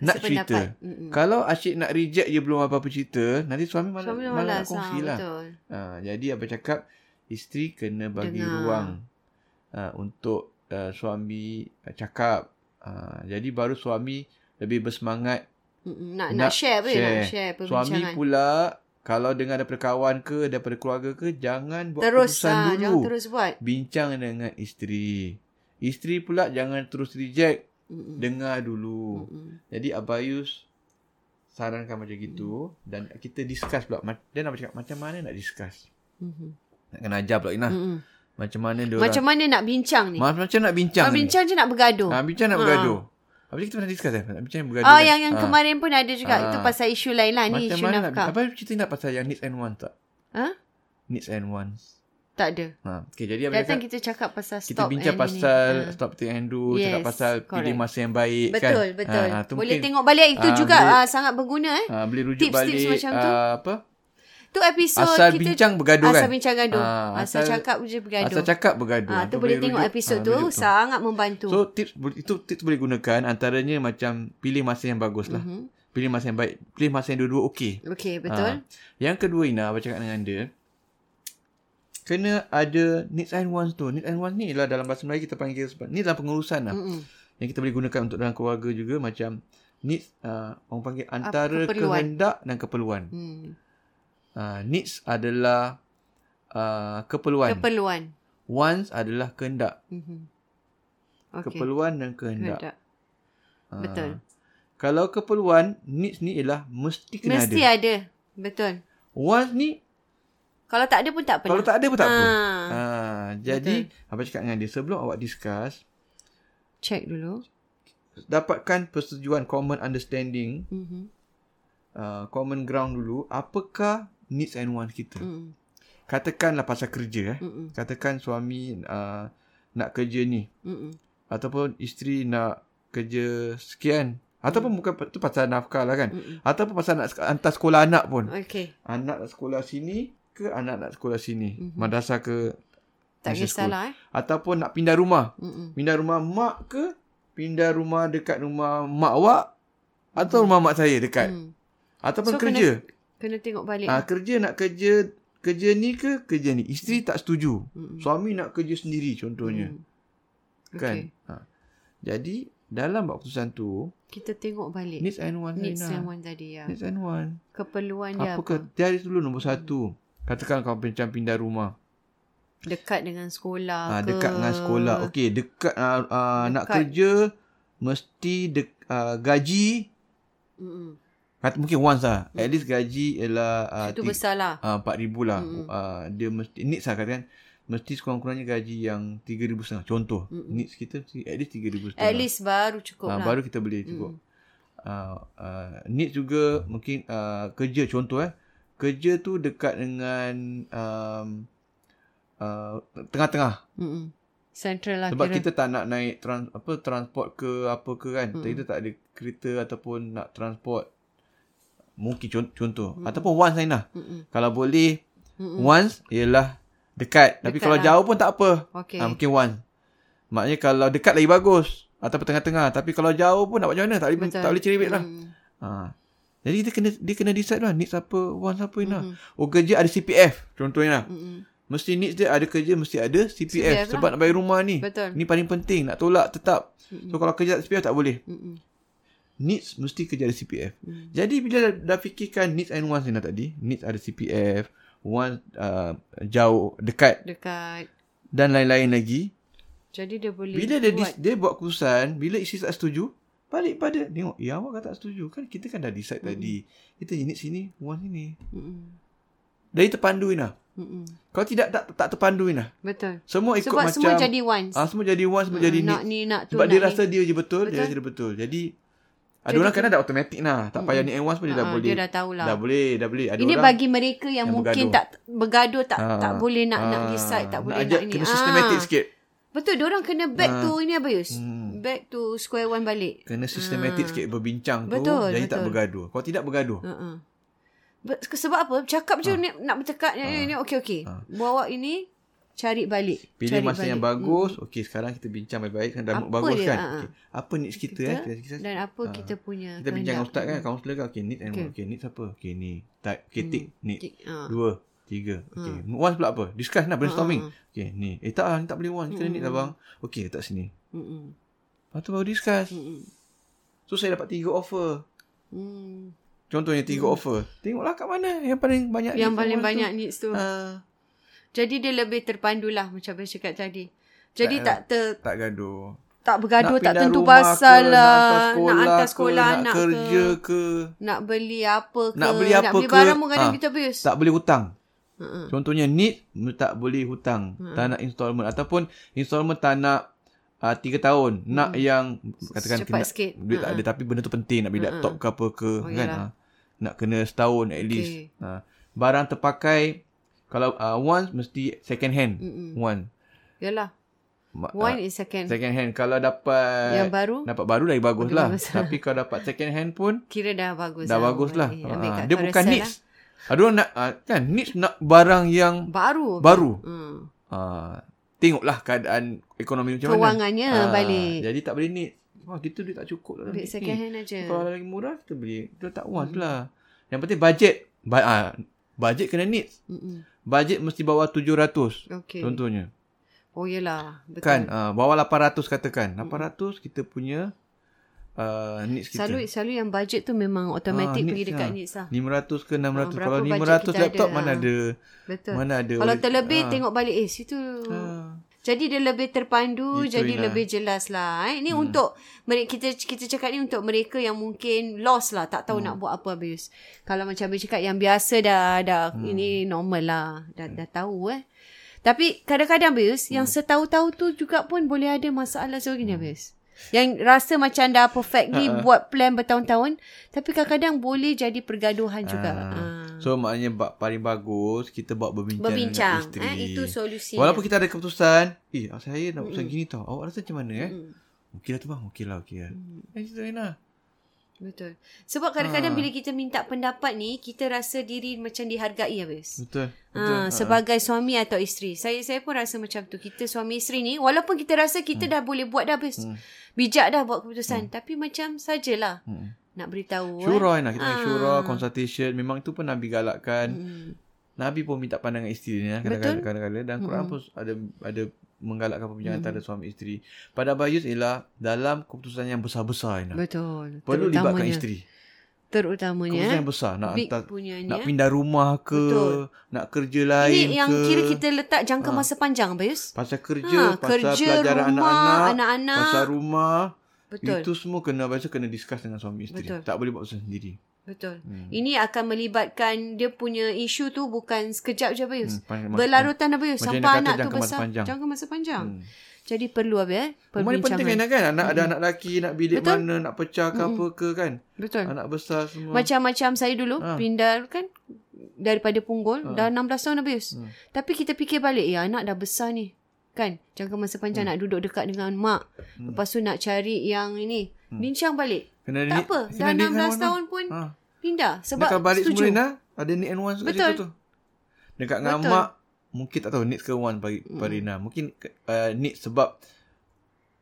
Speaker 1: nak
Speaker 3: Sependapat.
Speaker 1: cerita.
Speaker 3: Mm-mm.
Speaker 1: Kalau asyik nak reject je belum apa-apa cerita, nanti suami malah,
Speaker 3: Suami
Speaker 1: malah,
Speaker 3: malas.
Speaker 1: nak kongsi
Speaker 3: ha,
Speaker 1: lah.
Speaker 3: Betul.
Speaker 1: Ha, jadi apa cakap, isteri kena bagi
Speaker 3: Dengar.
Speaker 1: ruang ha, untuk uh, suami uh, cakap. Ha, jadi baru suami lebih bersemangat.
Speaker 3: Nak, nak,
Speaker 1: Nak
Speaker 3: share apa? Share. Nak
Speaker 1: share. Suami pula, kalau dengar daripada kawan ke, daripada keluarga ke, jangan buat
Speaker 3: terus
Speaker 1: keputusan
Speaker 3: ah,
Speaker 1: dulu.
Speaker 3: jangan terus buat.
Speaker 1: Bincang dengan isteri. Isteri pula jangan terus reject.
Speaker 3: Mm-mm.
Speaker 1: Dengar dulu.
Speaker 3: Mm-mm.
Speaker 1: Jadi Abayus sarankan macam gitu dan kita discuss pula. Dia nak cakap macam mana nak discuss.
Speaker 3: Mhm.
Speaker 1: Nak kena ajar pula Ina.
Speaker 3: Mm-mm.
Speaker 1: Macam mana dia
Speaker 3: Macam mana nak bincang ni?
Speaker 1: Ma- macam nak bincang.
Speaker 3: Ah,
Speaker 1: ni.
Speaker 3: bincang je nak bergaduh.
Speaker 1: Ha, bincang nak
Speaker 3: Ha.
Speaker 1: bergaduh. Habis kita pernah discuss eh? Nak bincang bergaduh.
Speaker 3: Ah,
Speaker 1: kan?
Speaker 3: yang yang
Speaker 1: Ha.
Speaker 3: kemarin pun ada juga.
Speaker 1: Ah.
Speaker 3: Itu pasal isu lain lah. Ni
Speaker 1: Macam
Speaker 3: isu
Speaker 1: mana nak
Speaker 3: nafkah.
Speaker 1: Apa cerita nak pasal yang needs and wants tak?
Speaker 3: Ha?
Speaker 1: Needs and wants.
Speaker 3: Tak ada.
Speaker 1: Ha. Okay, jadi apa
Speaker 3: Datang
Speaker 1: cakap?
Speaker 3: kita cakap pasal
Speaker 1: Kita
Speaker 3: stop
Speaker 1: bincang
Speaker 3: and
Speaker 1: pasal
Speaker 3: ini. Ah.
Speaker 1: stop take and do, cakap
Speaker 3: Yes,
Speaker 1: pasal pilih
Speaker 3: correct.
Speaker 1: masa yang baik kan.
Speaker 3: Betul, betul.
Speaker 1: Ha,
Speaker 3: Boleh
Speaker 1: mungkin,
Speaker 3: tengok balik itu
Speaker 1: Ah,
Speaker 3: juga
Speaker 1: boleh-
Speaker 3: ah, sangat berguna eh.
Speaker 1: Ha, boleh rujuk
Speaker 3: Tips-tips
Speaker 1: balik
Speaker 3: macam tu.
Speaker 1: apa?
Speaker 3: Tu episod
Speaker 1: Asal
Speaker 3: kita
Speaker 1: bincang bergaduh kan?
Speaker 3: Asal bincang gaduh.
Speaker 1: Ah,
Speaker 3: asal,
Speaker 1: asal-
Speaker 3: cakap je bergaduh.
Speaker 1: Asal cakap bergaduh.
Speaker 3: Ah, tu boleh tengok episod
Speaker 1: ah,
Speaker 3: tu sangat membantu.
Speaker 1: So tips itu tips boleh gunakan antaranya macam pilih masa yang bagus lah.
Speaker 3: Mhm.
Speaker 1: Pilih masa yang baik. Pilih masa yang dua-dua okey.
Speaker 3: Okey, betul.
Speaker 1: Ah. Yang kedua Ina, apa cakap dengan dia? Kena ada needs and wants tu. Needs and wants ni lah dalam bahasa Melayu kita panggil sebab ni dalam pengurusan lah.
Speaker 3: Mm-mm.
Speaker 1: Yang kita boleh gunakan untuk dalam keluarga juga macam needs uh, orang panggil antara kehendak dan keperluan.
Speaker 3: Hmm.
Speaker 1: Uh, needs adalah uh, keperluan.
Speaker 3: Keperluan.
Speaker 1: wants adalah kehendak.
Speaker 3: Mhm. Okey.
Speaker 1: Keperluan dan kehendak.
Speaker 3: Kehendak.
Speaker 1: Ah.
Speaker 3: Betul.
Speaker 1: Kalau keperluan, needs ni ialah mesti kena
Speaker 3: Mesti
Speaker 1: ada.
Speaker 3: ada. Betul.
Speaker 1: Wants ni
Speaker 3: Kalau tak ada pun tak apa.
Speaker 1: kalau tak ada pun tak apa.
Speaker 3: Ah.
Speaker 1: Ha, jadi apa cakap dengan dia sebelum awak discuss,
Speaker 3: Check dulu.
Speaker 1: dapatkan persetujuan common understanding,
Speaker 3: Mhm.
Speaker 1: uh, common ground dulu, apakah needs and wants kita.
Speaker 3: Mm.
Speaker 1: Katakanlah pasal kerja eh.
Speaker 3: Mm.
Speaker 1: Katakan suami uh, nak kerja ni
Speaker 3: Mm.
Speaker 1: ataupun isteri nak kerja sekian ataupun bukan tu pasal nafkah lah kan.
Speaker 3: Mm.
Speaker 1: Ataupun pasal nak hantar sekolah anak pun.
Speaker 3: Okey.
Speaker 1: Anak nak sekolah sini ke anak nak sekolah sini.
Speaker 3: Mhm.
Speaker 1: Madrasah ke
Speaker 3: Tak kisahlah eh.
Speaker 1: ataupun nak pindah rumah.
Speaker 3: Mm.
Speaker 1: Pindah rumah mak ke pindah rumah dekat rumah mak awak atau rumah mak saya dekat
Speaker 3: Mm.
Speaker 1: ataupun
Speaker 3: So,
Speaker 1: kerja.
Speaker 3: Kena tengok balik.
Speaker 1: Ah kerja nak kerja kerja ni ke kerja ni. Isteri tak setuju. Suami nak kerja sendiri contohnya. Kan?
Speaker 3: Okay.
Speaker 1: Ha. Jadi dalam buat keputusan tu
Speaker 3: Kita tengok balik.
Speaker 1: needs and wants
Speaker 3: Needs
Speaker 1: Zainal.
Speaker 3: and want tadi ya.
Speaker 1: Needs and wants.
Speaker 3: Keperluan dia
Speaker 1: Apa? Dari dulu nombor satu. Katakan kau macam pindah rumah.
Speaker 3: Dekat dengan sekolah
Speaker 1: Ah,
Speaker 3: ke?
Speaker 1: dekat dengan sekolah. Okey, dekat, uh, uh, nak
Speaker 3: Dekat.
Speaker 1: kerja mesti de, uh, gaji
Speaker 3: Mm-mm.
Speaker 1: Kata mungkin once lah. At least gaji ialah uh,
Speaker 3: Itu besar lah.
Speaker 1: uh, 4000 lah.
Speaker 3: Mm-mm.
Speaker 1: Uh, dia mesti needs lah katakan mesti sekurang-kurangnya gaji yang 3000 setengah. Contoh,
Speaker 3: Mm-mm.
Speaker 1: needs kita mesti at least 3000 setengah.
Speaker 3: At least baru cukup
Speaker 1: uh,
Speaker 3: lah.
Speaker 1: baru kita boleh cukup. Uh, uh, needs juga mungkin uh, kerja contoh eh. Kerja tu dekat dengan um, uh, tengah-tengah.
Speaker 3: Mm-mm. Central lah
Speaker 1: Sebab
Speaker 3: kira.
Speaker 1: kita tak nak naik trans, apa transport ke apa ke kan.
Speaker 3: Mm-mm.
Speaker 1: Mm. Kita tak ada kereta ataupun nak transport. Mungkin contoh. contoh. Mm. Ataupun once lain lah.
Speaker 3: Mm-mm.
Speaker 1: Kalau boleh
Speaker 3: Mm-mm.
Speaker 1: once ialah dekat. Tapi
Speaker 3: Dekat
Speaker 1: kalau
Speaker 3: lah.
Speaker 1: jauh pun tak apa.
Speaker 3: Okay.
Speaker 1: Ha, mungkin once. Maknanya kalau dekat lagi bagus. Ataupun tengah-tengah. Tapi kalau jauh pun nak buat macam mana. Tak boleh,
Speaker 3: Betul.
Speaker 1: tak boleh cerewet lah.
Speaker 3: Mm.
Speaker 1: Ha. Jadi kita kena dia kena decide lah. Needs apa. Wants apa. Ina.
Speaker 3: Mm-mm.
Speaker 1: Oh kerja ada CPF. Contohnya lah. Mesti needs dia ada kerja mesti ada CPF.
Speaker 3: CPF
Speaker 1: sebab nak bayar rumah ni.
Speaker 3: Betul.
Speaker 1: Ni paling penting. Nak tolak tetap.
Speaker 3: Mm-mm.
Speaker 1: So kalau kerja tak CPF tak boleh.
Speaker 3: Mm-mm.
Speaker 1: Needs mesti kerja ada CPF.
Speaker 3: Mm.
Speaker 1: Jadi bila dah, dah fikirkan needs and wants ni dah tadi. Needs ada CPF. Wants uh, jauh, dekat
Speaker 3: Dekat.
Speaker 1: dan lain-lain lagi.
Speaker 3: Jadi dia boleh
Speaker 1: Bila dia,
Speaker 3: buat.
Speaker 1: dis, dia buat keputusan. Bila isteri tak setuju. Balik pada. Tengok. Ya awak kan tak setuju. Kan kita kan dah decide
Speaker 3: Mm-mm.
Speaker 1: tadi. Kita needs sini. Wants sini.
Speaker 3: Mm-mm.
Speaker 1: Dari terpandu Ina.
Speaker 3: Mm-mm.
Speaker 1: Kalau tidak tak, tak terpandu Ina.
Speaker 3: Betul.
Speaker 1: Semua ikut
Speaker 3: Sebab
Speaker 1: macam.
Speaker 3: semua jadi once.
Speaker 1: Ah, semua jadi wants. Semua
Speaker 3: Ah,
Speaker 1: jadi
Speaker 3: nak
Speaker 1: needs.
Speaker 3: ni nak tu
Speaker 1: Sebab
Speaker 3: nak
Speaker 1: dia
Speaker 3: ni.
Speaker 1: rasa dia je betul,
Speaker 3: Betul.
Speaker 1: dia rasa dia betul. Jadi ada
Speaker 3: Jadi
Speaker 1: orang kan dah automatic lah. Tak payah ni and once pun dia dah
Speaker 3: Ah,
Speaker 1: boleh.
Speaker 3: Dia dah tahulah.
Speaker 1: Dah boleh, dah boleh. Ada
Speaker 3: Ini
Speaker 1: orang
Speaker 3: bagi mereka yang,
Speaker 1: yang
Speaker 3: mungkin
Speaker 1: bergaduh.
Speaker 3: tak bergaduh tak
Speaker 1: Ah,
Speaker 3: tak boleh nak nak
Speaker 1: ah,
Speaker 3: decide tak boleh
Speaker 1: ajak
Speaker 3: nak ni.
Speaker 1: Kena systematic
Speaker 3: Ah.
Speaker 1: sikit.
Speaker 3: Betul, orang kena back
Speaker 1: Ah.
Speaker 3: to ini apa Yus?
Speaker 1: Hmm.
Speaker 3: Back to square one balik.
Speaker 1: Kena systematic sikit berbincang tu.
Speaker 3: Ah. Betul,
Speaker 1: jadi tak
Speaker 3: betul.
Speaker 1: bergaduh. Kalau tidak bergaduh.
Speaker 3: Uh-uh. Be- sebab apa? Cakap je ni nak bertekad ni ni okey okey.
Speaker 1: Ah.
Speaker 3: Bawa ini cari balik.
Speaker 1: Pilih
Speaker 3: cari
Speaker 1: masa
Speaker 3: balik.
Speaker 1: yang bagus. Okey, sekarang kita bincang baik-baik. Kan dah
Speaker 3: Apa
Speaker 1: bagus
Speaker 3: dia?
Speaker 1: kan?
Speaker 3: Ah, ah.
Speaker 1: Okay. Apa needs kita,
Speaker 3: Kita,
Speaker 1: eh? Kita, kita,
Speaker 3: Dan apa
Speaker 1: Ah.
Speaker 3: kita punya
Speaker 1: kita bincang dengan ustaz kan, kaunselor kan. Okey, need and
Speaker 3: Okey.
Speaker 1: okay. okay, needs apa? Okey, ni. Type. Okey, tick. Need.
Speaker 3: Cik, ah.
Speaker 1: Dua. Tiga. Okey. Once pula apa? Discuss lah, brainstorming.
Speaker 3: Ah,
Speaker 1: Okey, ni. Eh tak lah, ni tak boleh once. Kena need lah bang. Okey, letak sini.
Speaker 3: Mm-mm.
Speaker 1: Lepas tu baru discuss.
Speaker 3: Mm-mm.
Speaker 1: So, saya dapat tiga offer.
Speaker 3: Mm.
Speaker 1: Contohnya tiga offer. Tengoklah kat mana yang paling banyak.
Speaker 3: Yang paling banyak
Speaker 1: tu.
Speaker 3: needs tu.
Speaker 1: Ah,
Speaker 3: Jadi dia lebih terpandu lah macam saya cakap tadi. Jadi
Speaker 1: Tak-
Speaker 3: tak ter,
Speaker 1: tak gaduh.
Speaker 3: tak bergaduh
Speaker 1: Nak
Speaker 3: tak tentu pasal
Speaker 1: ke,
Speaker 3: lah.
Speaker 1: Nak
Speaker 3: Nak hantar
Speaker 1: ke,
Speaker 3: sekolah
Speaker 1: nak
Speaker 3: anak
Speaker 1: kerja
Speaker 3: ke.
Speaker 1: ke.
Speaker 3: Nak beli apa ke.
Speaker 1: Nak beli apa
Speaker 3: Nak beli
Speaker 1: ke.
Speaker 3: barang pun kadang
Speaker 1: Ah,
Speaker 3: kita.
Speaker 1: Tak boleh hutang.
Speaker 3: Uh-uh.
Speaker 1: Contohnya need tak boleh hutang. Tak nak installment. Ataupun installment tak nak uh, 3 tahun. Nak yang katakan
Speaker 3: Cepat
Speaker 1: kena,
Speaker 3: sikit.
Speaker 1: duit tak ada tapi benda tu penting. Nak beli laptop ke apa ke.
Speaker 3: Oh,
Speaker 1: kan. Ha. Nak kena setahun at least.
Speaker 3: Okay.
Speaker 1: Ha. Barang terpakai kalau uh, once mesti second hand.
Speaker 3: Mm-mm.
Speaker 1: One.
Speaker 3: Yalah. One
Speaker 1: ah,
Speaker 3: is second.
Speaker 1: second hand. Kalau dapat
Speaker 3: Yang baru
Speaker 1: dapat baru lagi bagus lah.
Speaker 3: bagus.
Speaker 1: Tapi kalau dapat second hand pun *laughs*
Speaker 3: kira dah bagus.
Speaker 1: dah bagus lah.
Speaker 3: Ambil
Speaker 1: Ha.
Speaker 3: kat
Speaker 1: Dia bukan
Speaker 3: lah.
Speaker 1: needs. Ada orang nak uh, kan needs nak barang yang
Speaker 3: Baru.
Speaker 1: baru.
Speaker 3: Hmm.
Speaker 1: Uh, tengoklah keadaan ekonomi macam mana.
Speaker 3: Kewangannya
Speaker 1: Ah,
Speaker 3: balik.
Speaker 1: Jadi tak boleh need. Wah, kita duit tak cukup
Speaker 3: Ambil
Speaker 1: ni.
Speaker 3: second hand aja.
Speaker 1: Kalau lagi murah kita beli. Kita tak want lah. Yang penting budget. Ba- ah, budget kena need.
Speaker 3: Mm-mm.
Speaker 1: Budget mesti bawah 700
Speaker 3: Okay.
Speaker 1: contohnya.
Speaker 3: Oh yelah. Betul.
Speaker 1: Kan uh, bawah 800 katakan. 800 kita punya uh, needs kita.
Speaker 3: Selalu selalu yang budget tu memang automatic
Speaker 1: Ah,
Speaker 3: pergi dekat
Speaker 1: lah.
Speaker 3: needs lah.
Speaker 1: 500 ke 600.
Speaker 3: Ah, berapa
Speaker 1: Kalau
Speaker 3: budget
Speaker 1: 500
Speaker 3: kita
Speaker 1: laptop
Speaker 3: ada,
Speaker 1: mana
Speaker 3: ah.
Speaker 1: ada
Speaker 3: Betul.
Speaker 1: mana ada.
Speaker 3: Kalau terlebih
Speaker 1: Ah.
Speaker 3: tengok balik eh situ.
Speaker 1: Ah.
Speaker 3: Jadi dia lebih terpandu,
Speaker 1: Itu,
Speaker 3: jadi lebih jelas lah. Eh. Ini hmm. untuk mereka kita kita cakap ni untuk mereka yang mungkin lost lah, tak tahu hmm. nak buat apa habis. Kalau macam Abis cakap yang biasa dah dah hmm. ini normal lah, dah dah tahu eh. Tapi kadang-kadang yang
Speaker 1: Hmm.
Speaker 3: setahu-tahu tu juga pun boleh ada masalah sebagainya Abis. Yang rasa macam dah perfectly
Speaker 1: Ha,
Speaker 3: buat plan bertahun-tahun, tapi kadang-kadang boleh jadi pergaduhan juga.
Speaker 1: Ah.
Speaker 3: Ah.
Speaker 1: So maknanya ba- paling bagus kita buat berbincang,
Speaker 3: Berbincang,
Speaker 1: dengan isteri.
Speaker 3: eh, itu solusinya.
Speaker 1: Walaupun kita ada keputusan, eh saya nak pesan gini tau. Awak rasa macam mana eh?
Speaker 3: Mm.
Speaker 1: Okey lah tu bang, okey lah, okey lah. Eh, cerita.
Speaker 3: Betul. Sebab kadang-kadang
Speaker 1: Ha.
Speaker 3: bila kita minta pendapat ni, kita rasa diri macam dihargai habis.
Speaker 1: Betul. Betul.
Speaker 3: Ha, sebagai suami atau isteri. Saya saya pun rasa macam tu. Kita suami isteri ni, walaupun kita rasa kita dah boleh buat dah habis. Bijak dah buat keputusan. Tapi macam sajalah
Speaker 1: Hmm.
Speaker 3: Nak beritahu.
Speaker 1: Syura
Speaker 3: eh.
Speaker 1: lah. Kita panggil
Speaker 3: Ah.
Speaker 1: syura, consultation. Memang tu pun Nabi galakkan.
Speaker 3: Hmm.
Speaker 1: Nabi pun minta pandangan isteri ni.
Speaker 3: Betul.
Speaker 1: Kadang-kadang. kadang-kadang. Dan Quran pun ada ada menggalakkan perbincangan antara suami isteri. Pada Bayus ialah dalam keputusan yang besar-besar.
Speaker 3: Betul.
Speaker 1: Perlu libatkan isteri.
Speaker 3: Terutamanya.
Speaker 1: Keputusan
Speaker 3: eh.
Speaker 1: yang besar. Nak
Speaker 3: Big
Speaker 1: hantar, nak
Speaker 3: eh.
Speaker 1: pindah rumah ke.
Speaker 3: Betul.
Speaker 1: Nak kerja lain
Speaker 3: Ini yang
Speaker 1: ke.
Speaker 3: kira kita letak jangka
Speaker 1: Ha.
Speaker 3: masa panjang, Bayus.
Speaker 1: Pasal kerja,
Speaker 3: Ha,
Speaker 1: pasal
Speaker 3: kerja,
Speaker 1: pelajaran
Speaker 3: rumah,
Speaker 1: anak-anak.
Speaker 3: anak-anak.
Speaker 1: Pasal rumah.
Speaker 3: Betul.
Speaker 1: Itu semua kena biasa kena discuss dengan suami isteri.
Speaker 3: Betul.
Speaker 1: Tak boleh buat sendiri.
Speaker 3: Betul.
Speaker 1: Hmm.
Speaker 3: Ini akan melibatkan dia punya isu tu bukan sekejap je, Bayus.
Speaker 1: Hmm,
Speaker 3: Berlarutan apa, Bayus?
Speaker 1: Macam
Speaker 3: Sampai anak
Speaker 1: kata
Speaker 3: tu besar.
Speaker 1: panjang.
Speaker 3: Jangka masa panjang.
Speaker 1: Hmm.
Speaker 3: Jadi perlu apa ya?
Speaker 1: Rumah ni penting
Speaker 3: Perbincangan.
Speaker 1: kan? Anak ada anak lelaki, nak bilik
Speaker 3: Betul.
Speaker 1: mana, nak pecah ke apa ke kan?
Speaker 3: Betul.
Speaker 1: Anak besar semua.
Speaker 3: Macam-macam saya dulu
Speaker 1: Ha.
Speaker 3: pindah kan daripada Punggol dah 16 tahun habis.
Speaker 1: Hmm.
Speaker 3: Tapi kita fikir balik ya anak dah besar ni. Kan? Jangka masa panjang
Speaker 1: Hmm.
Speaker 3: nak duduk dekat dengan mak. Lepas tu nak cari yang ini. Bincang balik.
Speaker 1: Kena
Speaker 3: Tak
Speaker 1: ni-
Speaker 3: apa. Dah
Speaker 1: ni
Speaker 3: 16
Speaker 1: kan,
Speaker 3: tahun pun
Speaker 1: Ha.
Speaker 3: pindah. Sebab
Speaker 1: Dekat balik
Speaker 3: setuju.
Speaker 1: semua Rina, ada need and kat
Speaker 3: Betul.
Speaker 1: tu. Dekat dengan
Speaker 3: Betul.
Speaker 1: mak, mungkin tak tahu need ke want bagi hmm. Rina. Mungkin uh, need sebab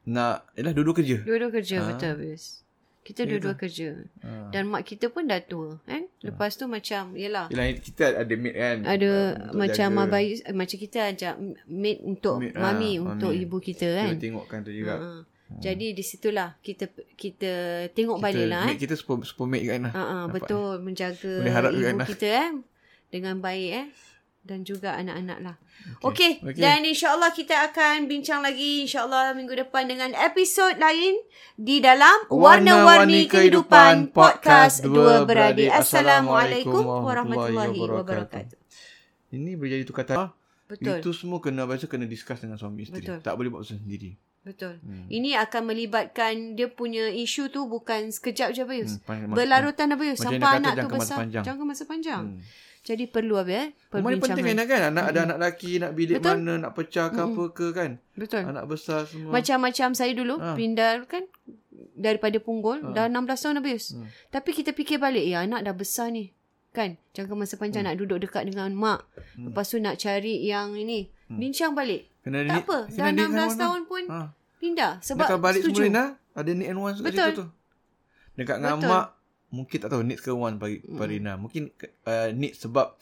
Speaker 1: nak, yalah dua-dua kerja.
Speaker 3: Dua-dua kerja
Speaker 1: Ha.
Speaker 3: betul habis. Kita
Speaker 1: Ya
Speaker 3: dua-dua kerja.
Speaker 1: Ha.
Speaker 3: Dan mak kita pun dah tua. Kan? Lepas tu macam, yelah.
Speaker 1: Yelah, kita ada maid kan.
Speaker 3: Ada
Speaker 1: uh,
Speaker 3: macam
Speaker 1: jaga.
Speaker 3: abai, eh, macam kita ajak maid untuk
Speaker 1: Maid,
Speaker 3: mami, untuk
Speaker 1: mami.
Speaker 3: ibu kita
Speaker 1: Kita
Speaker 3: kan.
Speaker 1: tengokkan tu juga.
Speaker 3: Ha. Jadi di situlah kita kita tengok
Speaker 1: Kita,
Speaker 3: balik lah eh.
Speaker 1: kita super, super maid kan lah. Nampak,
Speaker 3: betul menjaga
Speaker 1: Boleh harap juga
Speaker 3: ibu
Speaker 1: lah.
Speaker 3: kita eh dengan baik eh dan juga anak-anak lah. Okey, okay.
Speaker 1: Okey.
Speaker 3: dan insya-Allah kita akan bincang lagi insya-Allah minggu depan dengan episod lain di dalam Warna-Warni Kehidupan Podcast Dua Beradik. Assalamualaikum warahmatullahi wabarakatuh.
Speaker 1: Ini boleh jadi tukar kata.
Speaker 3: Betul.
Speaker 1: Itu semua kena biasa kena discuss dengan suami isteri.
Speaker 3: Betul.
Speaker 1: Tak boleh buat sendiri.
Speaker 3: Betul.
Speaker 1: Hmm.
Speaker 3: Ini akan melibatkan dia punya isu tu bukan sekejap je Bayus.
Speaker 1: Hmm, pan-
Speaker 3: Berlarutan apa Bayus?
Speaker 1: Macam yang
Speaker 3: Sampai anak tu
Speaker 1: jangka masa
Speaker 3: besar.
Speaker 1: panjang.
Speaker 3: Jangka masa panjang.
Speaker 1: Hmm.
Speaker 3: Jadi perlu apa ya?
Speaker 1: Rumah ni penting
Speaker 3: Perbincangan.
Speaker 1: kan, kan? Anak ada anak lelaki, nak bilik
Speaker 3: Betul.
Speaker 1: mana, nak pecah ke apa ke kan?
Speaker 3: Betul.
Speaker 1: Anak besar semua.
Speaker 3: Macam-macam saya dulu
Speaker 1: Ha.
Speaker 3: pindah kan daripada Punggol dah 16 tahun habis.
Speaker 1: Hmm.
Speaker 3: Tapi kita fikir balik ya anak dah besar ni. Kan? Jangka masa panjang
Speaker 1: Hmm.
Speaker 3: nak duduk dekat dengan mak. Lepas tu nak cari yang ini. Bincang balik.
Speaker 1: Kena
Speaker 3: Tak
Speaker 1: ni-
Speaker 3: apa. Dah
Speaker 1: ni kan
Speaker 3: 16
Speaker 1: mana?
Speaker 3: tahun pun
Speaker 1: Ha.
Speaker 3: pindah. Sebab
Speaker 1: Dekat balik
Speaker 3: setuju.
Speaker 1: semua Rina, ada need and kat
Speaker 3: Betul.
Speaker 1: situ tu. Dekat dengan
Speaker 3: Betul.
Speaker 1: mak, mungkin tak tahu need ke want bagi
Speaker 3: Hmm.
Speaker 1: Rina. Mungkin uh, need sebab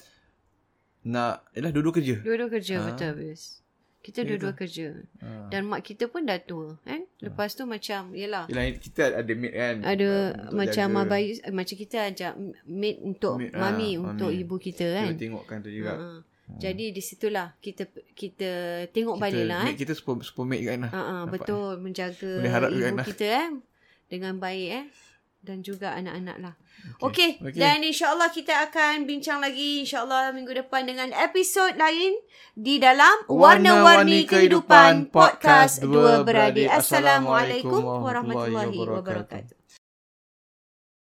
Speaker 1: nak, yalah dua-dua kerja.
Speaker 3: Dua-dua kerja
Speaker 1: Ha.
Speaker 3: betul habis. Kita
Speaker 1: Ya
Speaker 3: dua-dua kerja.
Speaker 1: Ha.
Speaker 3: Dan mak kita pun dah tua. Kan? Lepas tu macam, yelah.
Speaker 1: Yelah, kita ada maid kan.
Speaker 3: Ada macam
Speaker 1: jaga.
Speaker 3: abai, eh, macam kita ajak maid untuk
Speaker 1: Maid,
Speaker 3: mami,
Speaker 1: ah,
Speaker 3: untuk
Speaker 1: mami.
Speaker 3: ibu kita
Speaker 1: Kita
Speaker 3: kan.
Speaker 1: tengokkan tu juga.
Speaker 3: Ha. Jadi di situlah kita kita tengok
Speaker 1: Kita,
Speaker 3: balik lah eh.
Speaker 1: kita super, super maid kan lah.
Speaker 3: Ha ah,
Speaker 1: Nampak?
Speaker 3: betul menjaga ibu kita eh dengan baik eh dan juga anak-anak lah. Okey, okay.
Speaker 1: Okey.
Speaker 3: dan insya-Allah kita akan bincang lagi insya-Allah minggu depan dengan episod lain di dalam Warna-Warni Kehidupan Podcast Dua Beradik. Assalamualaikum warahmatullahi wabarakatuh.